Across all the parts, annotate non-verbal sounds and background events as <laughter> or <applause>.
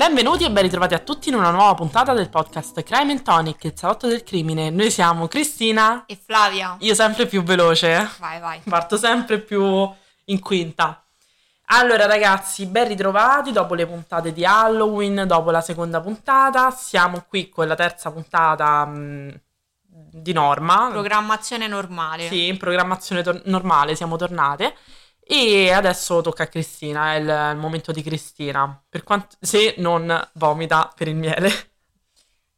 Benvenuti e ben ritrovati a tutti in una nuova puntata del podcast Crime and Tonic, il salotto del crimine. Noi siamo Cristina, E Flavia. io sempre più veloce, Vai, vai. parto sempre più in quinta. Allora ragazzi, ben ritrovati dopo le puntate di Halloween, dopo la seconda puntata, siamo qui con la terza puntata mh, di norma. Programmazione normale. Sì, in programmazione tor- normale siamo tornate. E adesso tocca a Cristina, è il, il momento di Cristina. Per quanto, se non vomita per il miele. <laughs>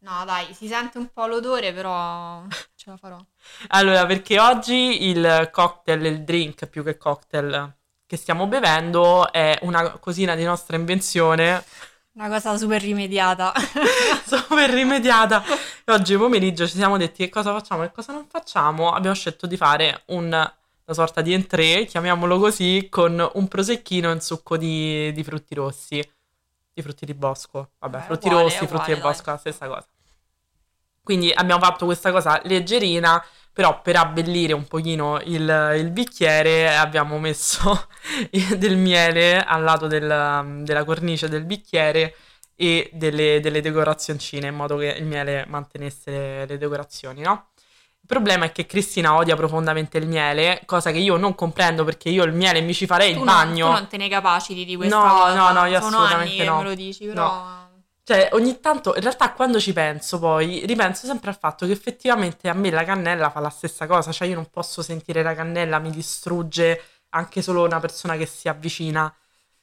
No, dai, si sente un po' l'odore, però ce la farò. Allora, perché oggi il cocktail, il drink più che cocktail che stiamo bevendo è una cosina di nostra invenzione, Una cosa super rimediata. <laughs> super rimediata. E oggi pomeriggio ci siamo detti che cosa facciamo e cosa non facciamo. Abbiamo scelto di fare un, una sorta di entrée, chiamiamolo così, con un prosecchino in succo di, di frutti rossi. Di frutti di bosco. Vabbè, Beh, frutti uguale, rossi, uguale, frutti di bosco, la stessa cosa. Quindi abbiamo fatto questa cosa leggerina, però per abbellire un pochino il, il bicchiere abbiamo messo <laughs> del miele al lato del- della cornice del bicchiere e delle, delle decorazioncine in modo che il miele mantenesse le, le decorazioni, no? Il problema è che Cristina odia profondamente il miele, cosa che io non comprendo perché io il miele mi ci farei tu, il non, bagno. tu non te ne capaciti di questa No, cosa. no, no, io Sono assolutamente no. me lo dici, però... Cioè, ogni tanto, in realtà, quando ci penso, poi ripenso sempre al fatto che effettivamente a me la cannella fa la stessa cosa. Cioè, io non posso sentire la cannella, mi distrugge anche solo una persona che si avvicina.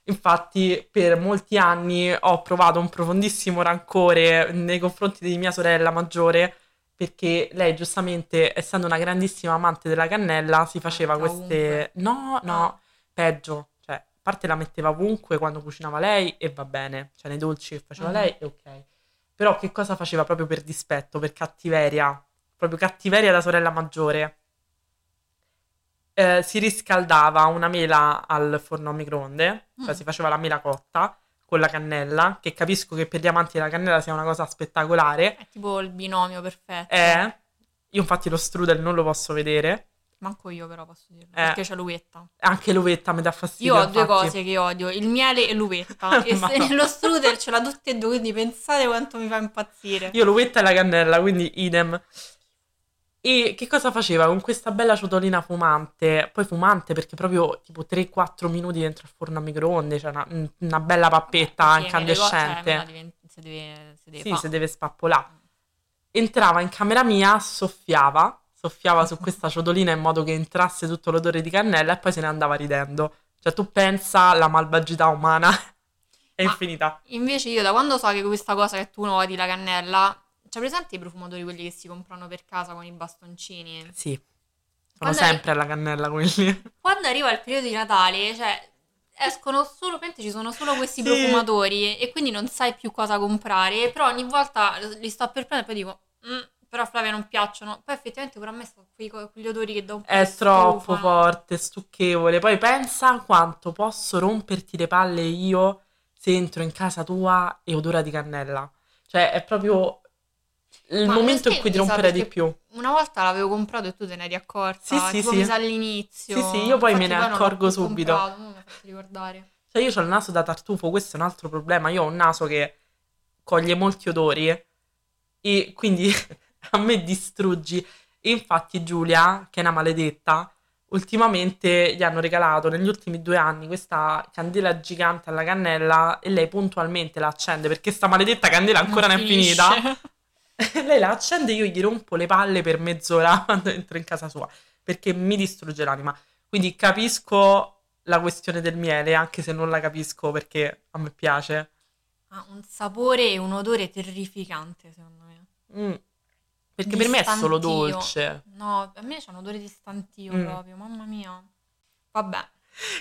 Infatti, per molti anni ho provato un profondissimo rancore nei confronti di mia sorella maggiore. Perché lei, giustamente, essendo una grandissima amante della cannella, si faceva Metta queste. No, no, Ah. peggio. Cioè, a parte la metteva ovunque quando cucinava lei e va bene. Cioè, nei dolci che faceva Mhm. lei e ok. Però che cosa faceva proprio per dispetto, per cattiveria? Proprio cattiveria da sorella maggiore. Eh, si riscaldava una mela al forno a microonde, cioè Mm. si faceva la mela cotta con la cannella, che capisco che per gli amanti della cannella sia una cosa spettacolare. È tipo il binomio perfetto. Eh, io infatti lo strudel non lo posso vedere, Manco io però posso dirlo, Eh. perché c'è l'uvetta. anche l'uvetta mi dà fastidio. Io ho due infatti. cose che odio, il miele e l'uvetta. <laughs> e se lo strudel ce l'ha tutte e due, quindi pensate quanto mi fa impazzire. Io l'uvetta e la cannella, quindi idem. E che cosa faceva con questa bella ciotolina fumante? Poi fumante perché proprio tipo 3-4 minuti dentro il forno a microonde, cioè una, una bella pappetta co- cioè, incandescente. me la diven- se deve, se deve Sì, fa. se deve spappolare. Entrava in camera mia, soffiava, soffiava su questa <laughs> ciotolina in modo che entrasse tutto l'odore di cannella e poi se ne andava ridendo. Cioè tu pensa alla malvagità umana <laughs> è Ma- infinita. Invece io da quando so che questa cosa che tu odi la cannella, c'è presente i profumatori quelli che si comprano per casa con i bastoncini? Sì, sono Quando sempre alla cannella quelli. <laughs> Quando arriva il periodo di Natale, cioè escono solo, praticamente ci sono solo questi Sì. profumatori e quindi non sai più cosa comprare, però ogni volta li sto per prendere e poi dico, "Mm, però a Flavia non piacciono. Poi effettivamente pure a me sono quei, quegli odori che da un po' È troppo stufano. forte, stucchevole. Poi pensa quanto posso romperti le palle io se entro in casa tua e odora di cannella. Cioè, è proprio il Ma momento in cui ti romperei di più. Una volta l'avevo comprato e tu te ne eri accorta, Sì, sì, sì. mi sa all'inizio. Sì, sì, io poi me Infatti ne non l'ho accorgo subito. comprato, mo mi fatto ricordare. Cioè, io ho il naso da tartufo, questo è un altro problema. Io ho un naso che coglie molti odori e quindi <laughs> a me distruggi. E infatti Giulia, che è una maledetta, ultimamente gli hanno regalato negli ultimi due anni questa candela gigante alla cannella e lei puntualmente la accende perché sta maledetta candela ancora non, è finisce. finita. <laughs> <laughs> lei la accende io gli rompo le palle per mezz'ora <laughs> quando entro in casa sua perché mi distrugge l'anima. Quindi capisco la questione del miele, anche se non la capisco perché a me piace. Ha un sapore e un odore terrificante, secondo me. Mm. Perché per me è solo dolce. No, a me c'è un odore di stantio Mm. proprio, mamma mia. Vabbè,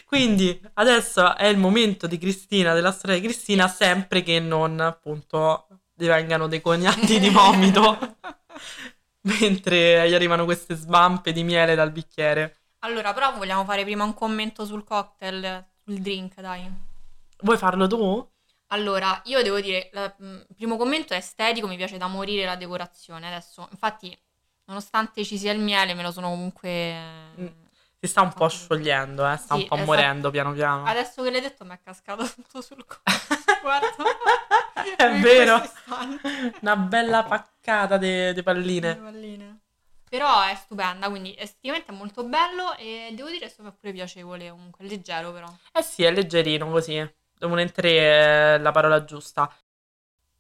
Quindi adesso è il momento di Cristina, della storia di Cristina, sempre che non appunto divengano dei cognati di vomito <laughs> mentre gli arrivano queste svampe di miele dal bicchiere. allora però vogliamo fare prima un commento sul cocktail, sul drink, dai. Vuoi farlo tu? Allora, io devo dire, mh, il primo commento è estetico, mi piace da morire la decorazione. Adesso, infatti, nonostante ci sia il miele, me lo sono comunque... Mm. Si sta un po' sciogliendo, eh? sta Sì, un po' esatto. morendo piano piano. Adesso che l'hai detto mi è cascato <laughs> tutto sul collo. <laughs> Guarda. È <laughs> vero. Una bella paccata di palline. palline. Però è stupenda, quindi esteticamente è molto bello e devo dire che è pure piacevole, comunque, è leggero però. Eh sì, è leggerino così. Un in tre è la parola giusta.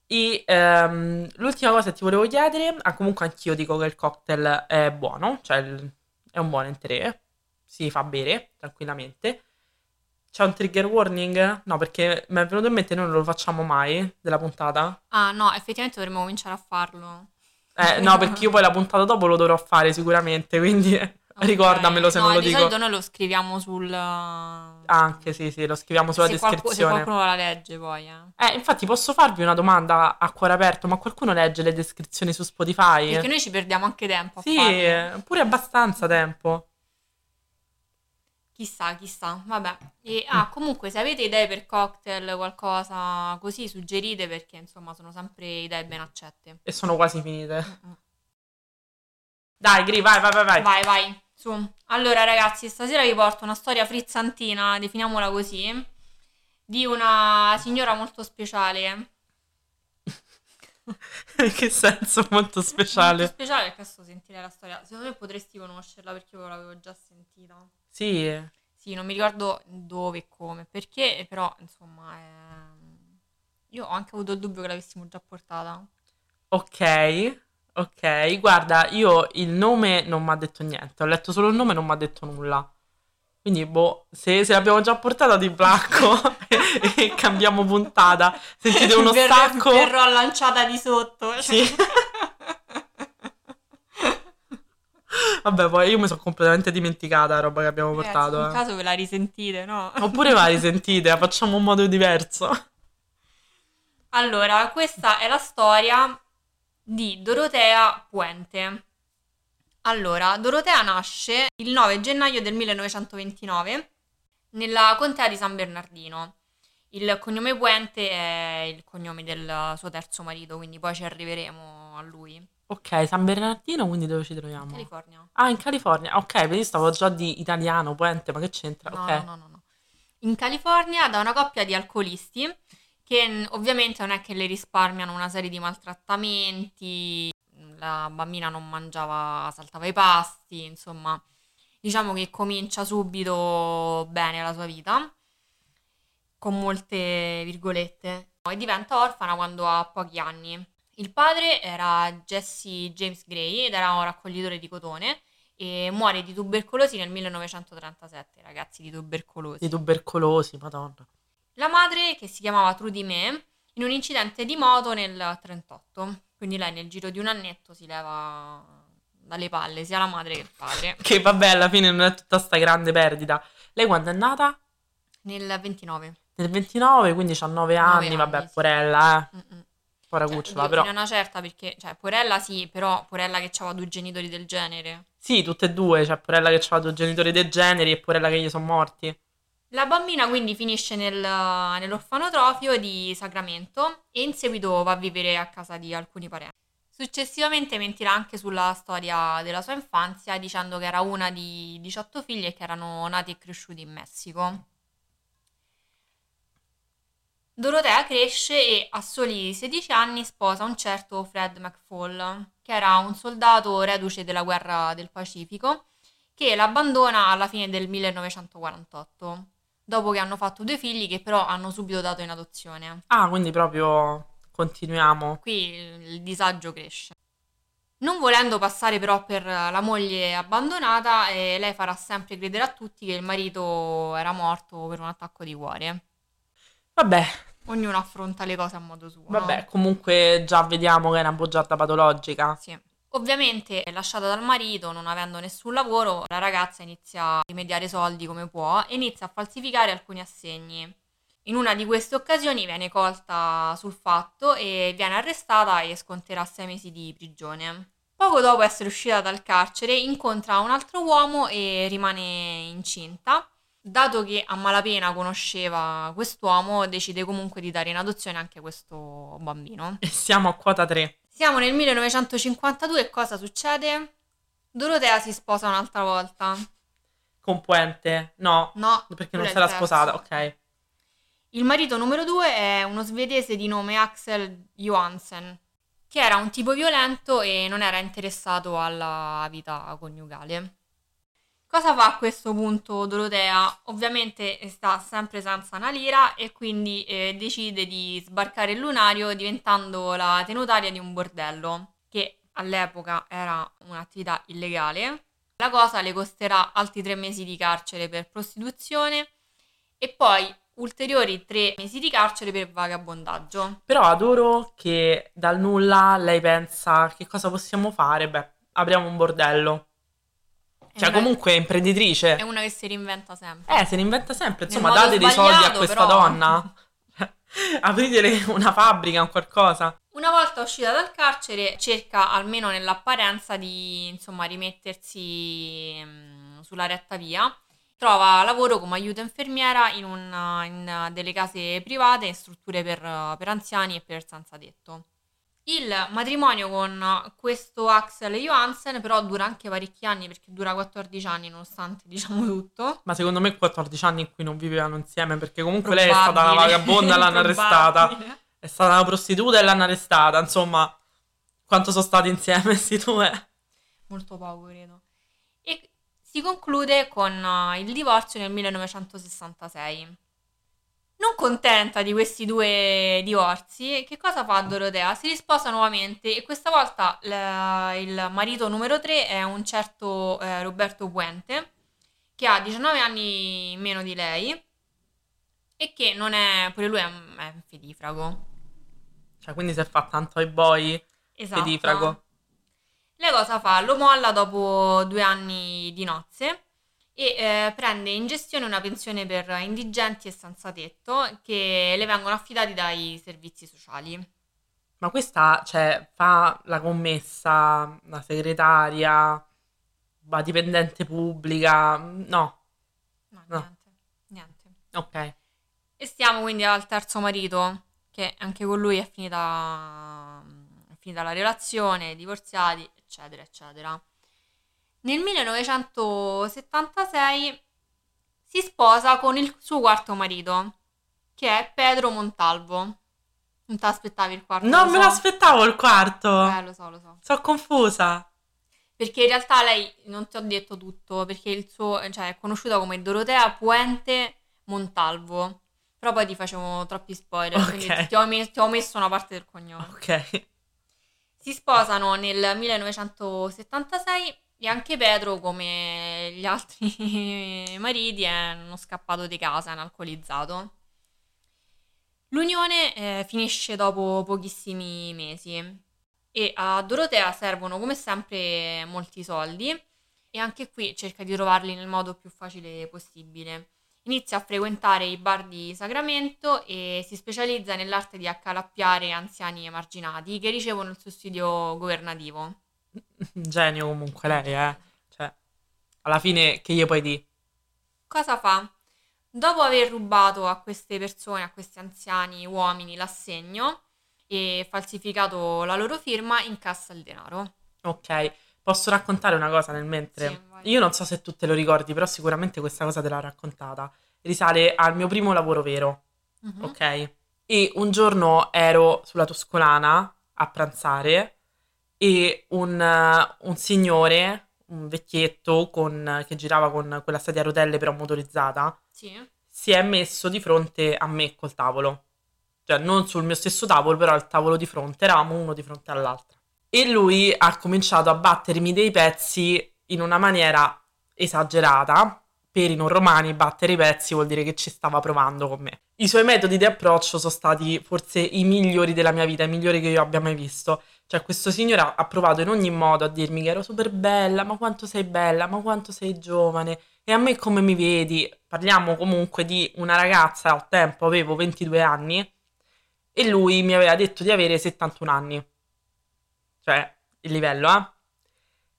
E ehm, l'ultima cosa che ti volevo chiedere, ah, comunque anch'io dico che il cocktail è buono, cioè è un buon in tre, si fa bere tranquillamente. C'è un trigger warning? No, perché mi è venuto in mente noi non lo facciamo mai della puntata. Ah no, effettivamente dovremmo cominciare a farlo. Eh, no, perché io poi la puntata dopo lo dovrò fare sicuramente, quindi Ok. <laughs> ricordamelo se No, non lo di dico. solito noi lo scriviamo sul... Anche sì, sì, lo scriviamo sulla se, qualcu- se descrizione. qualcuno la legge poi, eh. Eh, infatti posso farvi una domanda a cuore aperto, ma qualcuno legge le descrizioni su Spotify? Perché noi ci perdiamo anche tempo a Sì, pure abbastanza tempo. Chissà, chissà, vabbè. E, ah, comunque, se avete idee per cocktail, qualcosa così, suggerite perché, insomma, sono sempre idee ben accette. E sono quasi finite. Mm-mm. Dai, Gri, vai, vai, vai, vai. Vai, vai, su. Allora, ragazzi, stasera vi porto una storia frizzantina, definiamola così, di una signora molto speciale. In <laughs> che senso molto Molto speciale? speciale perché adesso sentire la storia. Secondo me potresti conoscerla perché io l'avevo già sentita. Sì, Sì, non mi ricordo dove e come, perché, però, insomma, è- io ho anche avuto il dubbio che l'avessimo già portata. ok, ok. Guarda, io il nome non mi ha detto niente. Ho letto solo il nome e non mi ha detto nulla. Quindi, boh, se, se l'abbiamo già portata di blacco e, e cambiamo puntata. Sentite uno Verrò- stacco. Verrò lanciata di sotto. Sì. <laughs> Vabbè, poi io mi sono completamente dimenticata la roba che abbiamo Ragazzi, portato. in eh. caso ve la risentite, no? Oppure va risentite, la facciamo in modo diverso. Allora, questa è la storia di Dorotea Puente. Allora, Dorotea nasce il 9 gennaio del 1929 nella contea di San Bernardino. Il cognome Puente è il cognome del suo terzo marito, quindi poi ci arriveremo a lui. Ok, San Bernardino, quindi dove ci troviamo? California. Ah, in California. Ok, perché io stavo già di italiano, puente, ma che c'entra? No, ok. no, no, no, no. In California da una coppia di alcolisti che ovviamente non è che le risparmiano una serie di maltrattamenti, la bambina non mangiava, saltava i pasti, insomma, diciamo che comincia subito bene la sua vita, con molte virgolette, e diventa orfana quando ha pochi anni. Il padre era Jesse James Gray ed era un raccoglitore di cotone e muore di tubercolosi nel 1937, ragazzi, di tubercolosi. Di tubercolosi, madonna. La madre, che si chiamava Trudy May, in un incidente di moto nel 38. Quindi lei nel giro di un annetto si leva dalle palle sia la madre che il padre. <laughs> Che vabbè, alla fine non è tutta sta grande perdita. Lei quando è nata? Nel 29. Nel 29, quindi ha 9 anni, anni, vabbè, sì. porella, eh. Mm-mm. Pora Cioè, cucciola, però. a una certa perché, cioè, Porella sì, però Porella che aveva due genitori del genere. Sì, tutte e due, cioè porella che ha due genitori dei generi e porella che gli sono morti. La bambina quindi finisce nel- nell'orfanotrofio di Sacramento e in seguito va a vivere a casa di alcuni parenti. Successivamente mentirà anche sulla storia della sua infanzia dicendo che era una di 18 figli e che erano nati e cresciuti in Messico. Dorotea cresce e a soli 16 anni sposa un certo Fred McFall, che era un soldato reduce della guerra del Pacifico, che l'abbandona alla fine del 1948, dopo che hanno fatto due figli che però hanno subito dato in adozione. Ah, quindi proprio continuiamo. Qui il disagio cresce. Non volendo passare però per la moglie abbandonata, eh, lei farà sempre credere a tutti che il marito era morto per un attacco di cuore. Vabbè, Ognuno affronta le cose a modo suo. no? vabbè, comunque già vediamo che è una bugiarda patologica. Sì. Ovviamente, lasciata dal marito, non avendo nessun lavoro, la ragazza inizia a rimediare soldi come può e inizia a falsificare alcuni assegni. In una di queste occasioni viene colta sul fatto e viene arrestata e sconterà sei mesi di prigione. Poco dopo essere uscita dal carcere, incontra un altro uomo e rimane incinta. Dato che a malapena conosceva quest'uomo, decide comunque di dare in adozione anche questo bambino. <laughs> E siamo a quota 3. Siamo nel 1952 e cosa succede? Dorotea si sposa un'altra volta. Con Puente? No, No, perché non si era terzo. sposata, ok. Il marito numero due è uno svedese di nome Axel Johansen, che era un tipo violento e non era interessato alla vita coniugale. Cosa fa a questo punto Dorotea? Ovviamente sta sempre senza una lira e quindi eh, decide di sbarcare il lunario diventando la tenutaria di un bordello, che all'epoca era un'attività illegale. La cosa le costerà altri tre mesi di carcere per prostituzione e poi ulteriori tre mesi di carcere per vagabondaggio. Però adoro che dal nulla lei pensa che cosa possiamo fare? Beh, apriamo un bordello. Cioè, una- comunque è imprenditrice. È una che si reinventa sempre. Eh, se ne inventa sempre. Insomma, date dei soldi a questa però. donna. <laughs> Apritele una fabbrica o qualcosa. Una volta uscita dal carcere, cerca almeno nell'apparenza di insomma rimettersi mm, sulla retta via. Trova lavoro come aiuto infermiera in, un- in delle case private, in strutture per, per anziani e per senza tetto. Il matrimonio con questo Axel Johansen però dura anche parecchi anni perché dura 14 anni nonostante diciamo tutto. Ma secondo me 14 anni in cui non vivevano insieme, perché comunque lei è stata una vagabonda e l'hanno <laughs> arrestata. È stata una prostituta e l'hanno arrestata. Insomma, quanto sono stati insieme <laughs> questi due? molto poco credo. E si conclude con eh, il divorzio nel 1966. Non contenta di questi due divorzi, che cosa fa Dorotea? Si risposa nuovamente e questa volta la- il marito numero 3 è un certo eh, Roberto Puente, che ha 19 anni meno di lei e che non è, pure lui è un, è un fedifrago. Cioè, quindi si è fatta un toy boy Esatto. fedifrago. Lei cosa fa? Lo molla dopo due anni di nozze e eh, prende in gestione una pensione per indigenti e senza tetto che le vengono affidati dai servizi sociali. Ma questa, cioè, fa la commessa, la segretaria, la dipendente pubblica. No, No, No. niente, niente. ok. E stiamo quindi al terzo marito, che anche con lui è finita, è finita la relazione, divorziati, eccetera, eccetera. Nel 1976 si sposa con il suo quarto marito, che è Pedro Montalvo. Non ti aspettavi il quarto? Non lo me so. l'aspettavo il quarto. Eh, lo so, lo so. Sono confusa. Perché in realtà lei, non ti ho detto tutto, perché il suo, cioè, è conosciuta come Dorotea Puente Montalvo. Però poi ti facevo troppi spoiler, Ok. quindi ti ho, me- ti ho messo una parte del cognome. Ok. Si sposano nel 1976 e anche Pedro, come gli altri <laughs> mariti, è uno scappato di casa, un alcolizzato. L'unione eh, finisce dopo pochissimi mesi e a Dorotea servono come sempre molti soldi e anche qui cerca di trovarli nel modo più facile possibile. Inizia a frequentare i bar di Sacramento e si specializza nell'arte di accalappiare anziani emarginati che ricevono il sussidio governativo. Un genio comunque lei, eh. Cioè, alla fine che gli puoi dire? Cosa fa? Dopo aver rubato a queste persone, a questi anziani uomini l'assegno e falsificato la loro firma, incassa il denaro. Ok, posso raccontare una cosa nel mentre? Sì, vai. Io non so se tu te lo ricordi, però sicuramente questa cosa te l'ho raccontata. Risale al mio primo lavoro vero, Mhm. ok? E un giorno ero sulla Toscolana a pranzare e un, eh, un signore, un vecchietto con- che girava con quella sedia a rotelle però motorizzata, Sì. si è messo di fronte a me col tavolo. Cioè, non sul mio stesso tavolo, però al tavolo di fronte, eravamo uno di fronte all'altro. E lui ha cominciato a battermi dei pezzi in una maniera esagerata. Per i non romani, battere i pezzi vuol dire che ci stava provando con me. I suoi metodi di approccio sono stati forse i migliori della mia vita, i migliori che io abbia mai visto. Cioè, questo signore ha- provato in ogni modo a dirmi che ero super bella, ma quanto sei bella, ma quanto sei giovane. E a me come mi vedi? Parliamo comunque di una ragazza, a tempo avevo 22 anni e lui mi aveva detto di avere 71 anni. Cioè, il livello, eh?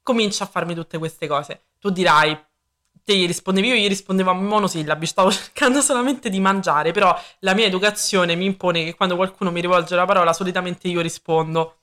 Comincia a farmi tutte queste cose. Tu dirai, te gli rispondevi, io gli rispondevo a monosillabi, stavo <laughs> cercando solamente di mangiare, però la mia educazione mi impone che quando qualcuno mi rivolge la parola, solitamente io rispondo,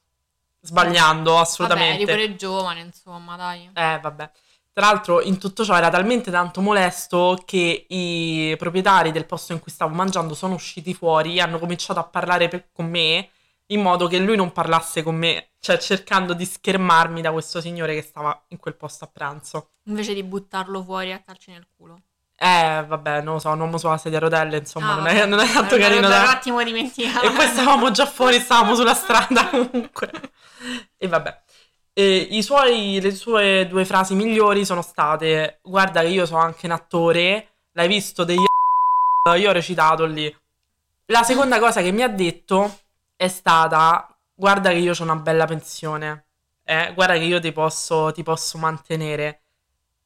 sbagliando Vabbè, assolutamente. eri pure giovane, insomma, dai. Eh, vabbè. Tra l'altro, in tutto ciò era talmente tanto molesto che i proprietari del posto in cui stavo mangiando sono usciti fuori e hanno cominciato a parlare per- con me in modo che lui non parlasse con me, cioè cercando di schermarmi da questo signore che stava in quel posto a pranzo. Invece di buttarlo fuori a calci nel culo. Eh, vabbè, non lo so, un uomo sulla sedia a rotelle, insomma, Ah, non, è, non è tanto carino da... un attimo dimenticato. E poi stavamo già fuori, stavamo sulla strada <laughs> comunque. E vabbè. E i suoi, le sue due frasi migliori sono state: Guarda, che io sono anche un attore, l'hai visto degli io ho recitato lì. La seconda cosa che mi ha detto è stata: Guarda, che io ho una bella pensione, eh, guarda, che io ti posso, ti posso mantenere.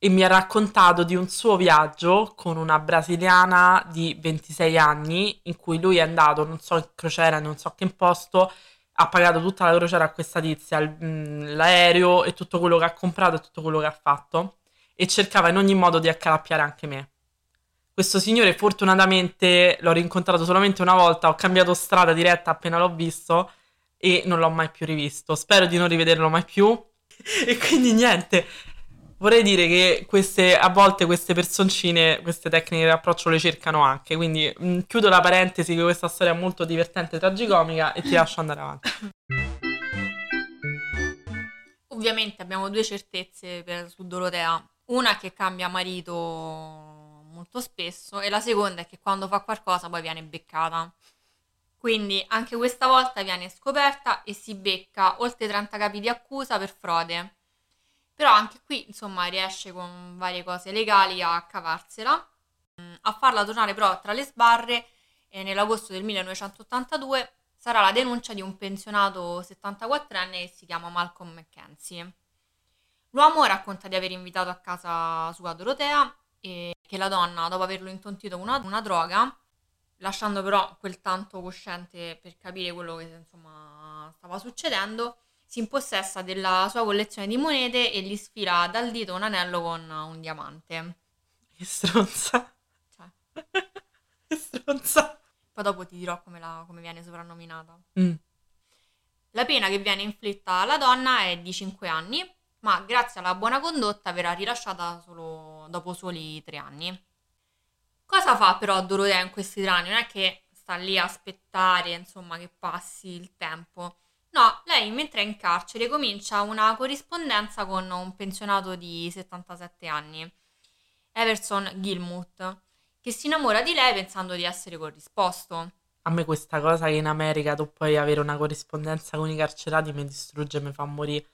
E mi ha raccontato di un suo viaggio con una brasiliana di 26 anni in cui lui è andato, non so in crociera, non so che posto, ha pagato tutta la crociera a questa tizia, mm, l'aereo e tutto quello che ha comprato e tutto quello che ha fatto e cercava in ogni modo di accalappiare anche me. Questo signore fortunatamente l'ho rincontrato solamente una volta, ho cambiato strada diretta appena l'ho visto e non l'ho mai più rivisto. Spero di non rivederlo mai più. <laughs> E quindi niente, vorrei dire che queste, a volte queste personcine, queste tecniche di approccio le cercano anche. Quindi mh, chiudo la parentesi di questa storia molto divertente e tragicomica e ti lascio andare avanti. Ovviamente abbiamo due certezze per, su Dorotea. Una è che cambia marito molto spesso e la seconda è che quando fa qualcosa poi viene beccata. Quindi anche questa volta viene scoperta e si becca oltre 30 capi di accusa per frode. Però anche qui, insomma, riesce con varie cose legali a cavarsela, mm, a farla tornare però tra le sbarre e nell'agosto del 1982 sarà la denuncia di un pensionato 74enne che si chiama Malcolm McKenzie. L'uomo racconta di aver invitato a casa sua Dorotea e che la donna, dopo averlo intontito con una, una droga, lasciando però quel tanto cosciente per capire quello che insomma stava succedendo, si impossessa della sua collezione di monete e gli sfila dal dito un anello con un diamante. Che stronza. Cioè, <laughs> Che stronza. poi dopo ti dirò come, la- come viene soprannominata. Mm. La pena che viene inflitta alla donna è di 5 anni, ma grazie alla buona condotta verrà rilasciata solo dopo soli 3 anni. Cosa fa però Dorotea in questi tre anni? Non è che sta lì a aspettare, insomma, che passi il tempo. No, lei mentre è in carcere comincia una corrispondenza con un pensionato di 77 anni, Everson Gilmouth, che si innamora di lei pensando di essere corrisposto. A me questa cosa che in America tu puoi avere una corrispondenza con i carcerati mi distrugge, mi fa morire.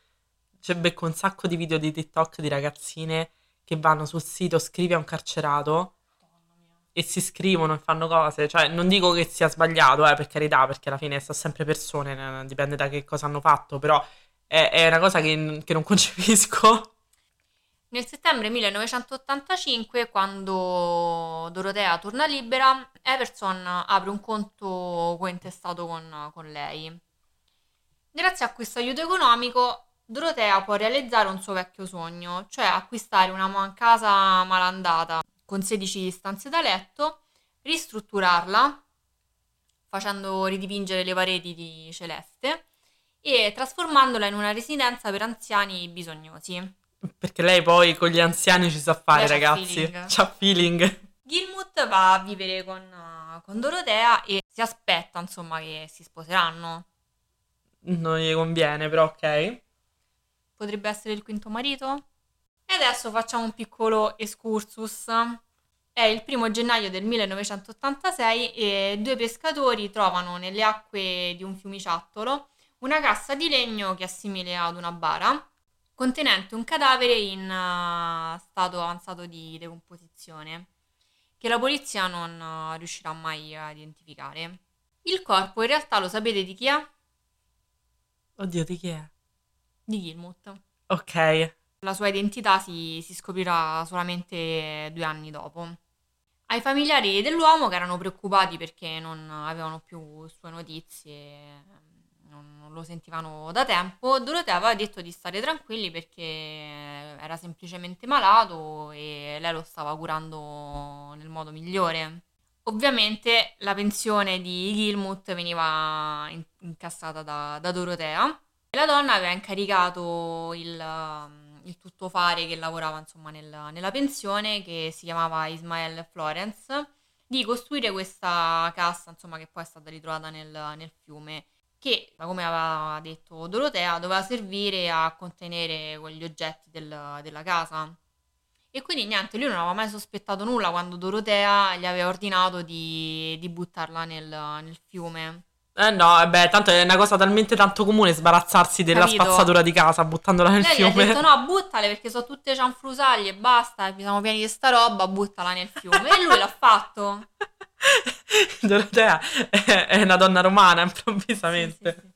C'è becco un sacco di video di TikTok di ragazzine che vanno sul sito scrivi a un carcerato e si scrivono e fanno cose. Cioè, non dico che sia sbagliato, eh, per carità, perché alla fine sono sempre persone, eh, dipende da che cosa hanno fatto, però è, è una cosa che, che non <laughs> concepisco. Nel settembre 1985, quando Dorotea torna libera, Everson apre un conto cointestato con, con lei. Grazie a questo aiuto economico, Dorotea può realizzare un suo vecchio sogno, cioè acquistare una casa malandata con 16 stanze da letto, ristrutturarla, facendo ridipingere le pareti di celeste e trasformandola in una residenza per anziani bisognosi. Perché lei poi con gli anziani ci sa fare, c'ha ragazzi. feeling. <laughs> C'ha feeling. Gilmouth va a vivere con, uh, con Dorotea e si aspetta, insomma, che si sposeranno. Non gli conviene, però ok. Potrebbe essere il quinto marito? E adesso facciamo un piccolo excursus. È il primo gennaio del 1986 e due pescatori trovano nelle acque di un fiumiciattolo una cassa di legno che assimile ad una bara, contenente un cadavere in uh, stato avanzato di decomposizione, che la polizia non uh, riuscirà mai a identificare. Il corpo in realtà lo sapete di chi è? Oddio, di chi è? Di Gilmouth. Ok. La sua identità si, si scoprirà solamente due anni dopo. Ai familiari dell'uomo, che erano preoccupati perché non avevano più sue notizie, non, lo sentivano da tempo, Dorotea aveva detto di stare tranquilli perché era semplicemente malato e lei lo stava curando nel modo migliore. Ovviamente la pensione di Gilmouth veniva in- incassata da, da Dorotea. La donna aveva incaricato il, il tuttofare che lavorava insomma nel- nella pensione, che si chiamava Ismael Florence, di costruire questa cassa, insomma, che poi è stata ritrovata nel, nel fiume, che, come aveva detto Dorotea, doveva servire a contenere quegli oggetti del- della casa. E quindi niente, lui non aveva mai sospettato nulla quando Dorotea gli aveva ordinato di, di buttarla nel, nel fiume. Eh no, eh beh, tanto è una cosa talmente tanto comune sbarazzarsi della Capito? spazzatura di casa buttandola nel Lei fiume. detto no, buttale perché sono tutte cianfrusaglie e basta, siamo pieni di sta roba, buttala nel fiume. E lui l'ha fatto. <laughs> Dorotea è, una donna romana Sì, improvvisamente. sì, sì.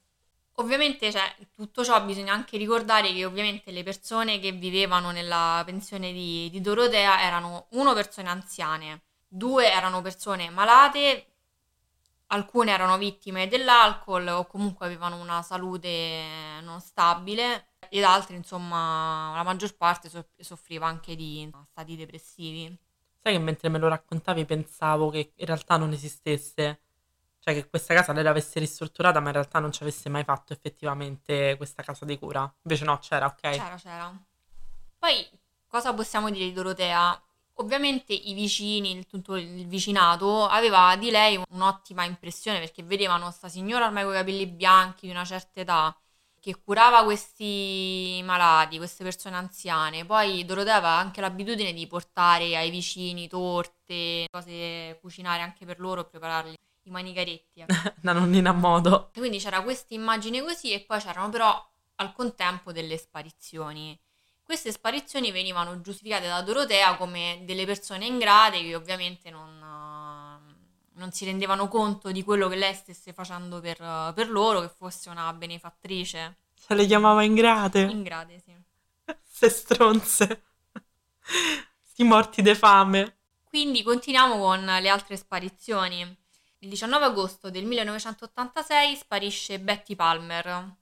Ovviamente, cioè, tutto ciò bisogna anche ricordare che ovviamente le persone che vivevano nella pensione di, di Dorotea erano, uno, persone anziane, due, erano persone malate, alcune erano vittime dell'alcol o comunque avevano una salute non stabile ed altre, insomma, la maggior parte so- soffriva anche di stati depressivi. Sai che mentre me lo raccontavi pensavo che in realtà non esistesse, cioè che questa casa lei l'avesse ristrutturata, ma in realtà non ci avesse mai fatto effettivamente questa casa di cura. Invece no, c'era, ok. C'era, c'era. Poi, cosa possiamo dire di Dorotea? Ovviamente i vicini, il, tutto il vicinato, aveva di lei un'ottima impressione perché vedevano sta signora ormai con i capelli bianchi di una certa età che curava questi malati, queste persone anziane. Poi Dorotea aveva anche l'abitudine di portare ai vicini torte, cose cucinare anche per loro, prepararli i manicaretti. ecco. <laughs> Una nonnina a modo. Quindi c'era questa immagine così e poi c'erano però al contempo delle sparizioni. Queste sparizioni venivano giustificate da Dorotea come delle persone ingrate che ovviamente non, eh, non si rendevano conto di quello che lei stesse facendo per, per loro, che fosse una benefattrice. Se le chiamava ingrate. Ingrate, sì. <laughs> Se stronze. Sti morti de fame. Quindi continuiamo con le altre sparizioni. Il 19 agosto del 1986 sparisce Betty Palmer.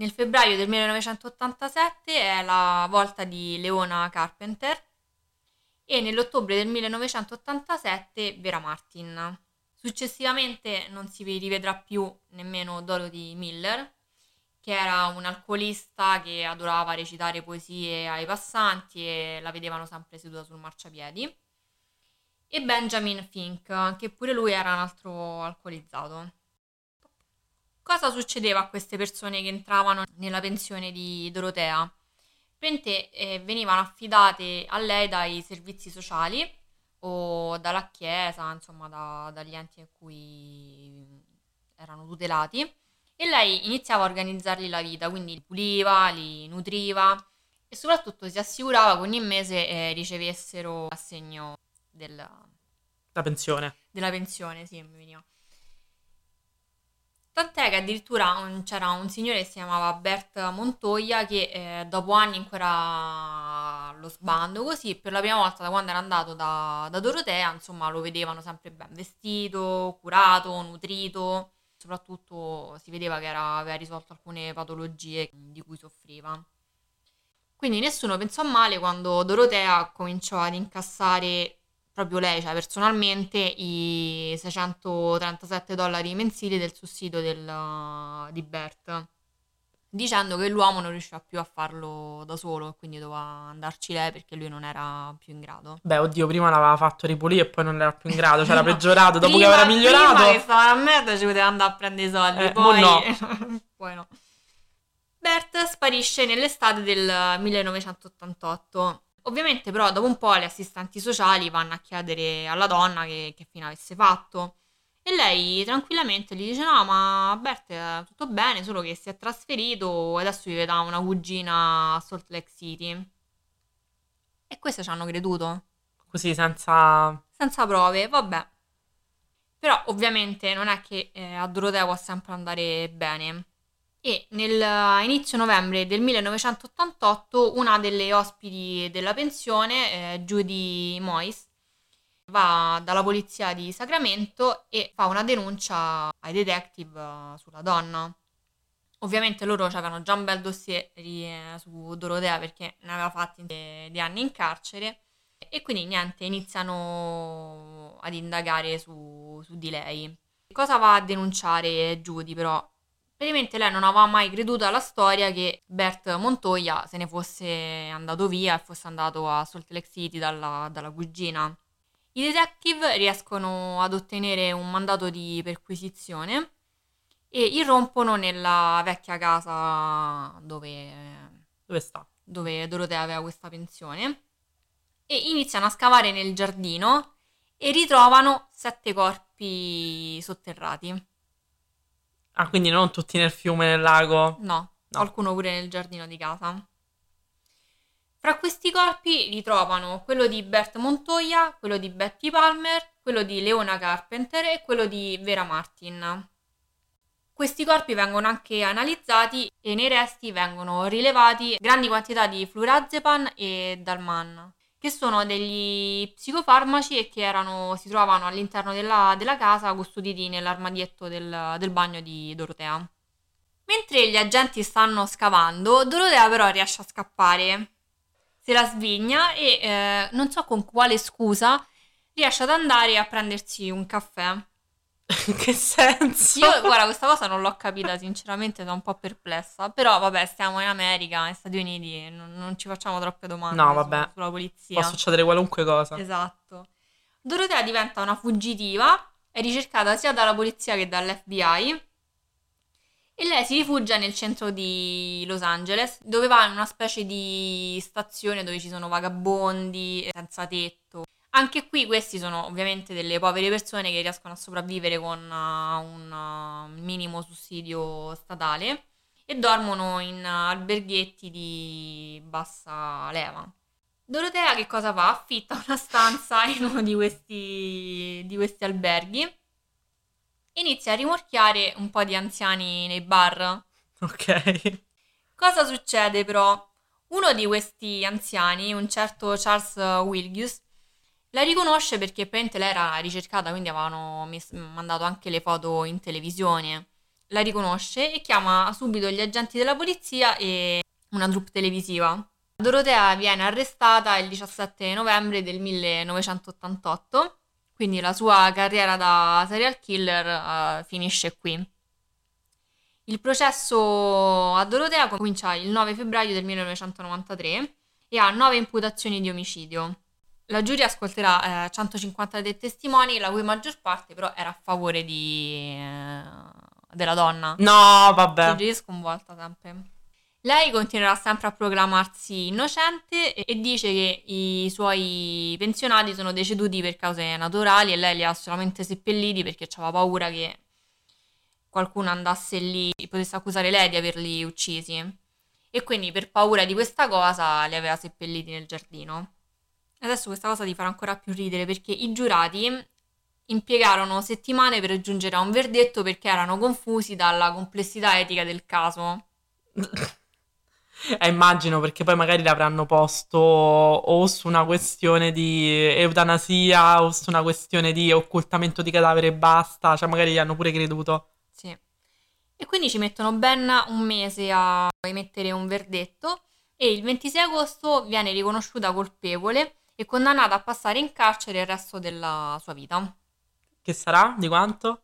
Nel febbraio del 1987 è la volta di Leona Carpenter e nell'ottobre del 1987 Vera Martin. Successivamente non si rivedrà più nemmeno Dorothy Miller, che era un alcolista che adorava recitare poesie ai passanti e la vedevano sempre seduta sul marciapiedi e Benjamin Fink, che pure lui era un altro alcolizzato. Cosa succedeva a queste persone che entravano nella pensione di Dorotea? Praticamente eh, venivano affidate a lei dai servizi sociali o dalla chiesa, insomma da- dagli enti a cui erano tutelati e lei iniziava a organizzargli la vita, quindi li puliva, li nutriva e soprattutto si assicurava che ogni mese eh, ricevessero l'assegno del- La pensione. della pensione, sì, mi veniva. Tant'è che addirittura un- c'era un signore che si chiamava Bert Montoya che eh, dopo anni ancora allo sbando così, per la prima volta da quando era andato da, da Dorotea, insomma, lo vedevano sempre ben vestito, curato, nutrito, soprattutto si vedeva che era- aveva risolto alcune patologie di cui soffriva. Quindi nessuno pensò male quando Dorotea cominciò ad incassare proprio lei, cioè personalmente, i 637 dollari mensili del sussidio del- di Bert, dicendo che l'uomo non riusciva più a farlo da solo e quindi doveva andarci lei perché lui non era più in grado. Beh, oddio, prima l'aveva fatto ripulire e poi non era più in grado, c'era <laughs> No, peggiorato. Dopo prima- che aveva migliorato, Prima che stava a merda ci poteva andare a prendere i soldi, Eh, poi... no. <laughs> poi no. Bert sparisce nell'estate del 1988. Ovviamente però dopo un po' le assistenti sociali vanno a chiedere alla donna che, che fine avesse fatto e lei tranquillamente gli dice no ma Bert è tutto bene solo che si è trasferito e adesso vive da una cugina a Salt Lake City. E queste ci hanno creduto così senza... senza prove, vabbè. Però ovviamente non è che eh, a Dorotea può sempre andare bene. E nel eh, inizio novembre del 1988 una delle ospiti della pensione, eh, Judy Moyes, va dalla polizia di Sacramento e fa una denuncia ai detective eh, sulla donna. Ovviamente loro avevano già un bel dossier eh, su Dorotea perché ne aveva fatti di anni in carcere e quindi niente, iniziano ad indagare su, su di lei. Cosa va a denunciare Judy però? Praticamente lei non aveva mai creduto alla storia che Bert Montoya se ne fosse andato via e fosse andato a Salt Lake City dalla, dalla cugina. I detective riescono ad ottenere un mandato di perquisizione e irrompono nella vecchia casa dove, Dove sta? dove Dorotea aveva questa pensione e iniziano a scavare nel giardino e ritrovano sette corpi sotterrati. Ah, quindi non tutti nel fiume, nel lago. No, No. qualcuno pure nel giardino di casa. Fra questi corpi ritrovano quello di Bert Montoya, quello di Betty Palmer, quello di Leona Carpenter e quello di Vera Martin. Questi corpi vengono anche analizzati e nei resti vengono rilevati grandi quantità di flurazepam e dalman, che sono degli psicofarmaci e che erano, si trovavano all'interno della, della casa custoditi nell'armadietto del, del bagno di Dorotea. Mentre gli agenti stanno scavando, Dorotea però riesce a scappare. Se la svigna e eh, non so con quale scusa riesce ad andare a prendersi un caffè. In <laughs> che senso? Io, guarda, questa cosa non l'ho capita, sinceramente, sono un po' perplessa. Però, vabbè, stiamo in America, negli Stati Uniti, non, non ci facciamo troppe domande No, su- vabbè. sulla polizia. Può succedere qualunque cosa. Esatto. Dorotea diventa una fuggitiva, è ricercata sia dalla polizia che dall'FBI e lei si rifugia nel centro di Los Angeles, dove va in una specie di stazione dove ci sono vagabondi senza tetto. Anche qui questi sono ovviamente delle povere persone che riescono a sopravvivere con uh, un uh, minimo sussidio statale e dormono in alberghetti di bassa leva. Dorotea che cosa fa? Affitta una stanza <laughs> in uno di questi, di questi alberghi e inizia a rimorchiare un po' di anziani nei bar. Ok. Cosa succede però? Uno di questi anziani, un certo Charles Wilgus, la riconosce perché praticamente lei era ricercata, quindi avevano mes- mandato anche le foto in televisione. La riconosce e chiama subito gli agenti della polizia e una troupe televisiva. Dorotea viene arrestata il 17 novembre del 1988, quindi la sua carriera da serial killer eh, finisce qui. Il processo a Dorotea comincia il 9 febbraio del 1993 e ha nove imputazioni di omicidio. La giuria ascolterà eh, 153 testimoni, la cui maggior parte però era a favore di, eh, della donna. No, vabbè. Giuria sconvolta sempre. Lei continuerà sempre a proclamarsi innocente e, e dice che i suoi pensionati sono deceduti per cause naturali e lei li ha solamente seppelliti perché aveva paura che qualcuno andasse lì e potesse accusare lei di averli uccisi. E quindi per paura di questa cosa li aveva seppelliti nel giardino. Adesso questa cosa ti farà ancora più ridere perché i giurati impiegarono settimane per giungere a un verdetto perché erano confusi dalla complessità etica del caso. Eh, immagino perché poi magari l'avranno posto o su una questione di eutanasia o su una questione di occultamento di cadavere e basta, cioè magari gli hanno pure creduto. Sì. E quindi ci mettono ben un mese a emettere un verdetto e il 26 agosto viene riconosciuta colpevole e condannata a passare in carcere il resto della sua vita. Che sarà? Di quanto?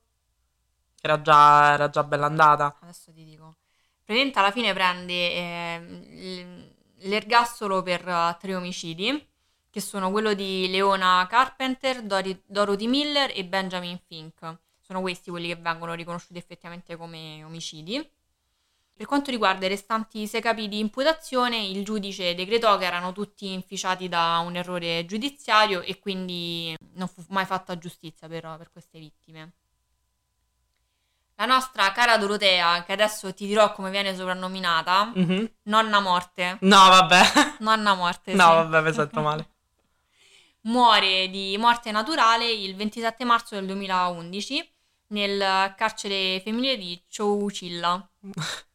Era già, era già bella andata. Adesso ti dico. Praticamente alla fine prende eh, l'ergastolo per eh, tre omicidi, che sono quello di Leona Carpenter, Dori- Dorothy Miller e Benjamin Fink. Sono questi quelli che vengono riconosciuti effettivamente come omicidi. Per quanto riguarda i restanti sei capi di imputazione, il giudice decretò che erano tutti inficiati da un errore giudiziario e quindi non fu mai fatta giustizia per, per queste vittime. La nostra cara Dorotea, che adesso ti dirò come viene soprannominata, Mhm. nonna morte. No, vabbè. Nonna morte, No, sì. vabbè, mi sento male. <laughs> Muore di morte naturale il 27 marzo del 2011 nel carcere femminile di Chowchilla <laughs>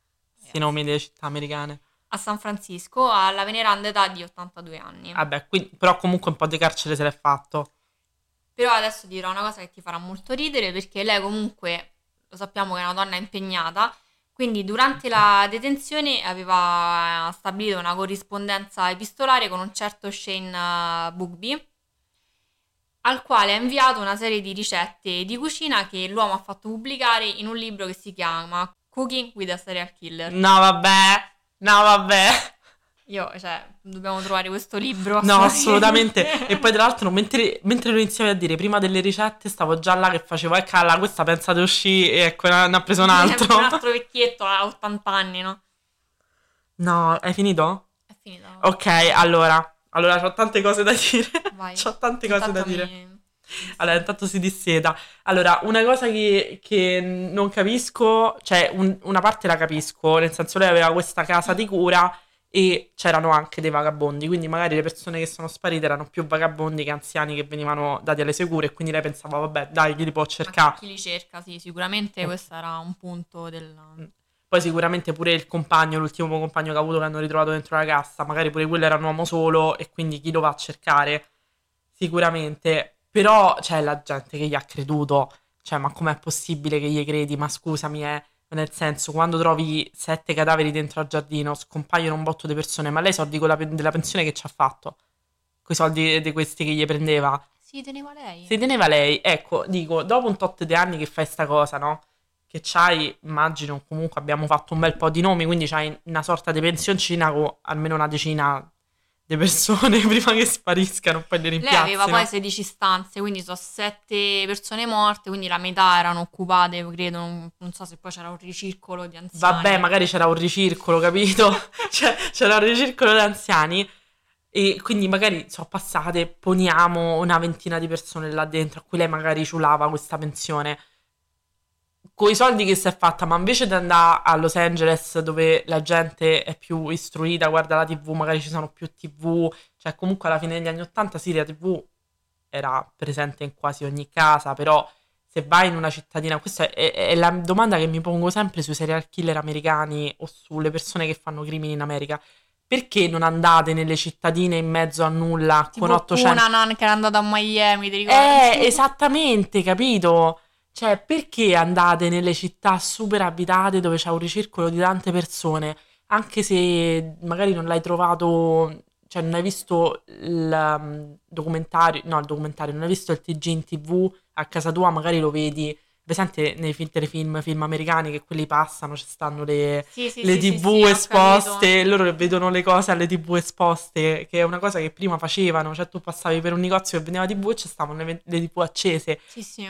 Questi nomi delle città americane. a San Francisco alla veneranda età di 82 anni. Vabbè, qui- però comunque un po' di carcere se l'è fatto. Però adesso dirò una cosa che ti farà molto ridere perché lei comunque lo sappiamo che è una donna impegnata, quindi durante la detenzione aveva stabilito una corrispondenza epistolare con un certo Shane eh, Bugby, al quale ha inviato una serie di ricette di cucina che l'uomo ha fatto pubblicare in un libro che si chiama Cooking with a Serial Killer. No, vabbè. No, vabbè. Io, cioè, dobbiamo trovare questo libro. No, assolutamente. e poi, tra l'altro, mentre, mentre lo iniziavi a dire, prima delle ricette, stavo già là che facevo, ecco, alla, questa pensa di uscire, e ecco, ne ha preso un altro. <laughs> un altro vecchietto, ha 80 anni, no? No, hai finito? È finito. Ok, allora. Allora, ho tante cose da dire. Vai. <laughs> ho tante cose Intanto da dire. mi- Allora, intanto si disseta. Allora, una cosa che, che non capisco, cioè un- una parte la capisco, nel senso lei aveva questa casa di cura e c'erano anche dei vagabondi, quindi magari le persone che sono sparite erano più vagabondi che anziani che venivano dati alle sue cure e quindi lei pensava, vabbè, dai, chi li può cercare? Chi li cerca, sì, sicuramente Mm. questo era un punto del... Poi sicuramente pure il compagno, l'ultimo compagno che ha avuto che hanno ritrovato dentro la cassa, magari pure quello era un uomo solo e quindi chi lo va a cercare? Sicuramente. Però c'è la gente che gli ha creduto. Cioè, ma com'è possibile che gli credi? Ma scusami, eh. Nel senso, quando trovi sette cadaveri dentro al giardino, scompaiono un botto di persone, ma lei i soldi con la della pensione che ci ha fatto? Coi soldi di questi che gli prendeva? Si teneva lei. Si teneva lei, ecco, dico, dopo un tot di anni che fai sta cosa, no? Che c'hai, immagino, comunque abbiamo fatto un bel po' di nomi, quindi c'hai una sorta di pensioncina con almeno una decina di persone <laughs> prima che spariscano, poi le Lei rimpiazzino. aveva poi 16 stanze, quindi sono 7 persone morte, quindi la metà erano occupate, credo, non, non so se poi c'era un ricircolo di anziani. Vabbè, magari c'era un ricircolo, capito? <laughs> cioè, c'era un ricircolo di anziani e quindi magari sono passate, poniamo una ventina di persone là dentro a cui lei magari ciulava questa pensione. Con i soldi che si è fatta, ma invece di andare a Los Angeles dove la gente è più istruita, guarda la TV, magari ci sono più TV, cioè comunque alla fine degli anni Ottanta sì, la TV era presente in quasi ogni casa, però se vai in una cittadina, questa è, è la domanda che mi pongo sempre sui serial killer americani o sulle persone che fanno crimini in America. Perché non andate nelle cittadine in mezzo a nulla tipo con 800 Cunanan che era andata a Miami, ti ricordi? eh, esattamente, capito? Cioè, perché andate nelle città super abitate dove c'è un ricircolo di tante persone, anche se magari non l'hai trovato, cioè non hai visto il um, documentario, no, il documentario, non hai visto il TG in TV a casa tua, magari lo vedi, presente nei film, telefilm, film americani che quelli passano, ci stanno le, Sì, sì, le sì, TV esposte, loro vedono le cose alle TV esposte, che è una cosa che prima facevano, cioè tu passavi per un negozio che vendeva TV e ci stavano le, le TV accese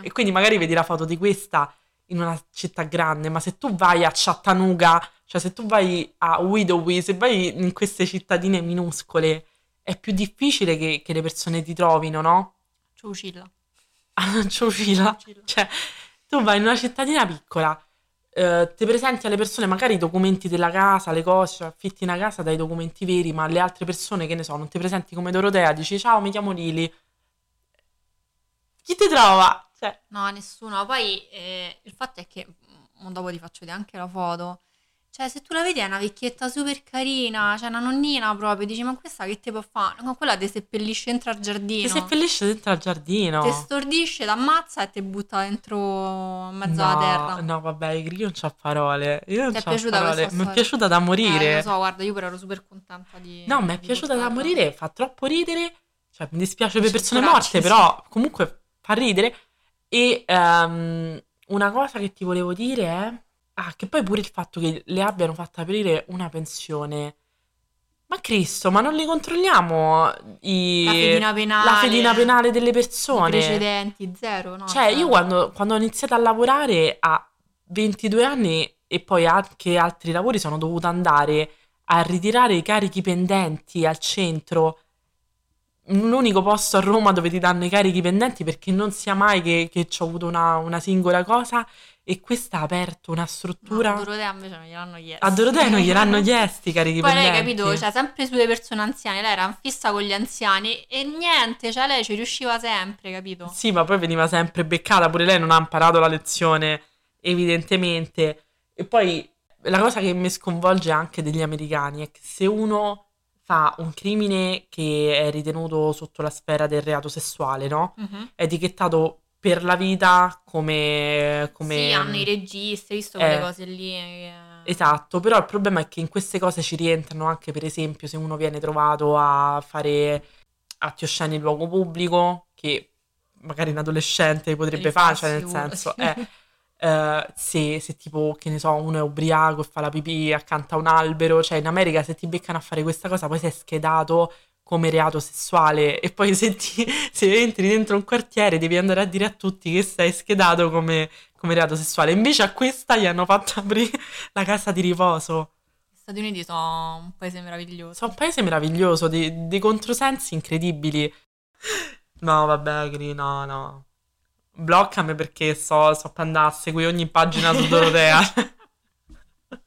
e quindi magari vedi la foto di questa in una città grande, ma se tu vai a Chattanooga, cioè se tu vai a Widowee, se vai in queste cittadine minuscole, è più difficile che, che le persone ti trovino, no? Ciucilla. <laughs> A Ciocila. Cioè, tu vai in una cittadina piccola, eh, ti presenti alle persone magari i documenti della casa, le cose, cioè affitti una casa dai documenti veri, ma alle altre persone, che ne so, non ti presenti come Dorotea, dici ciao, mi chiamo Lili. Chi ti trova? Cioè, No, nessuno. Poi eh, il fatto è che, mo dopo ti faccio vedere anche la foto. Cioè, se tu la vedi è una vecchietta super carina, cioè una nonnina proprio, dici, ma questa che te può fare? No, quella ti seppellisce dentro al ti giardino. seppellisce dentro al giardino. Ti stordisce, ti ammazza e ti butta dentro in mezzo no, alla terra. No, vabbè, io non c'ho parole. Io non Ti è piaciuta parole. Mi è piaciuta da morire. Eh, lo so, guarda, io però ero super contenta di... No, mi è piaciuta da morire, fa troppo ridere. Cioè, mi dispiace per persone morte, però comunque fa ridere. E ehm, una cosa che ti volevo dire è... Ah, che poi pure il fatto che le abbiano fatta aprire una pensione. Ma Cristo, ma non li controlliamo i... La fedina penale. la fedina penale delle I persone? precedenti, zero, no? Cioè, io quando, quando ho iniziato a lavorare a 22 anni e poi anche altri lavori sono dovuta andare a ritirare i carichi pendenti al centro, l'unico posto a Roma dove ti danno i carichi pendenti perché non sia mai che, che ci ho avuto una, una singola cosa e questa ha aperto una No, struttura... a Dorotea invece non gliel'hanno chiesto. A Dorotea non gliel'hanno <laughs> chiesti i carichi Poi lei, pendenti. capito, cioè sempre sulle persone anziane, lei era in fissa con gli anziani e niente, cioè lei ci riusciva sempre, capito? Sì, ma poi veniva sempre beccata, pure lei non ha imparato la lezione, evidentemente. E poi la cosa che mi sconvolge anche degli americani è che se uno fa un crimine che è ritenuto sotto la sfera del reato sessuale, no? Mhm. È etichettato per la vita come... come... Sì, hanno i registri, visto quelle Eh. cose lì. che- Esatto, però il problema è che in queste cose ci rientrano anche, per esempio, se uno viene trovato a fare atti osceni in luogo pubblico, che magari un adolescente potrebbe fare, fa cioè nel senso, eh, <laughs> eh, se, se tipo, che ne so, uno è ubriaco e fa la pipì accanto a un albero, cioè in America se ti beccano a fare questa cosa poi sei schedato come reato sessuale e poi se, ti, <laughs> se entri dentro un quartiere devi andare a dire a tutti che sei schedato come, come reato sessuale. Invece a questa gli hanno fatto aprire <laughs> la casa di riposo. Gli Stati Uniti sono un paese meraviglioso. Sono un paese meraviglioso, dei, dei controsensi incredibili. No, vabbè, Gri, no, no. Bloccami perché so, so per andare a seguire ogni pagina su Dorotea. <laughs> <laughs>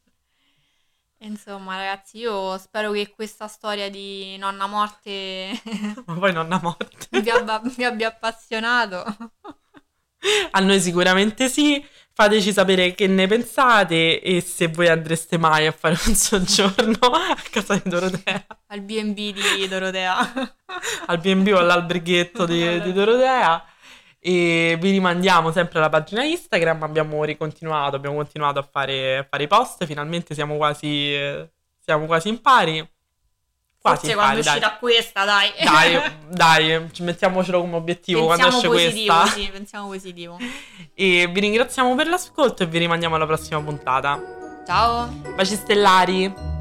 Insomma, ragazzi, io spero che questa storia di nonna morte <laughs> Ma poi nonna morte. vi, abbia, vi abbia appassionato. A noi sicuramente sì. Fateci sapere che ne pensate e se voi andreste mai a fare un soggiorno a casa di Dorotea, Al B&B di Dorotea. al B&B o all'alberghetto di, di Dorotea. E vi rimandiamo sempre alla pagina Instagram. Abbiamo ricontinuato, abbiamo continuato a fare, a fare i post. Finalmente siamo quasi, siamo quasi in pari. Quasi Forse quando pari, dai. uscirà questa, dai. Dai, <laughs> dai, ci mettiamocelo come obiettivo quando pensiamo esce positivo, questa. sì, pensiamo positivo. <laughs> E vi ringraziamo per l'ascolto e vi rimandiamo alla prossima puntata. Ciao. Baci stellari!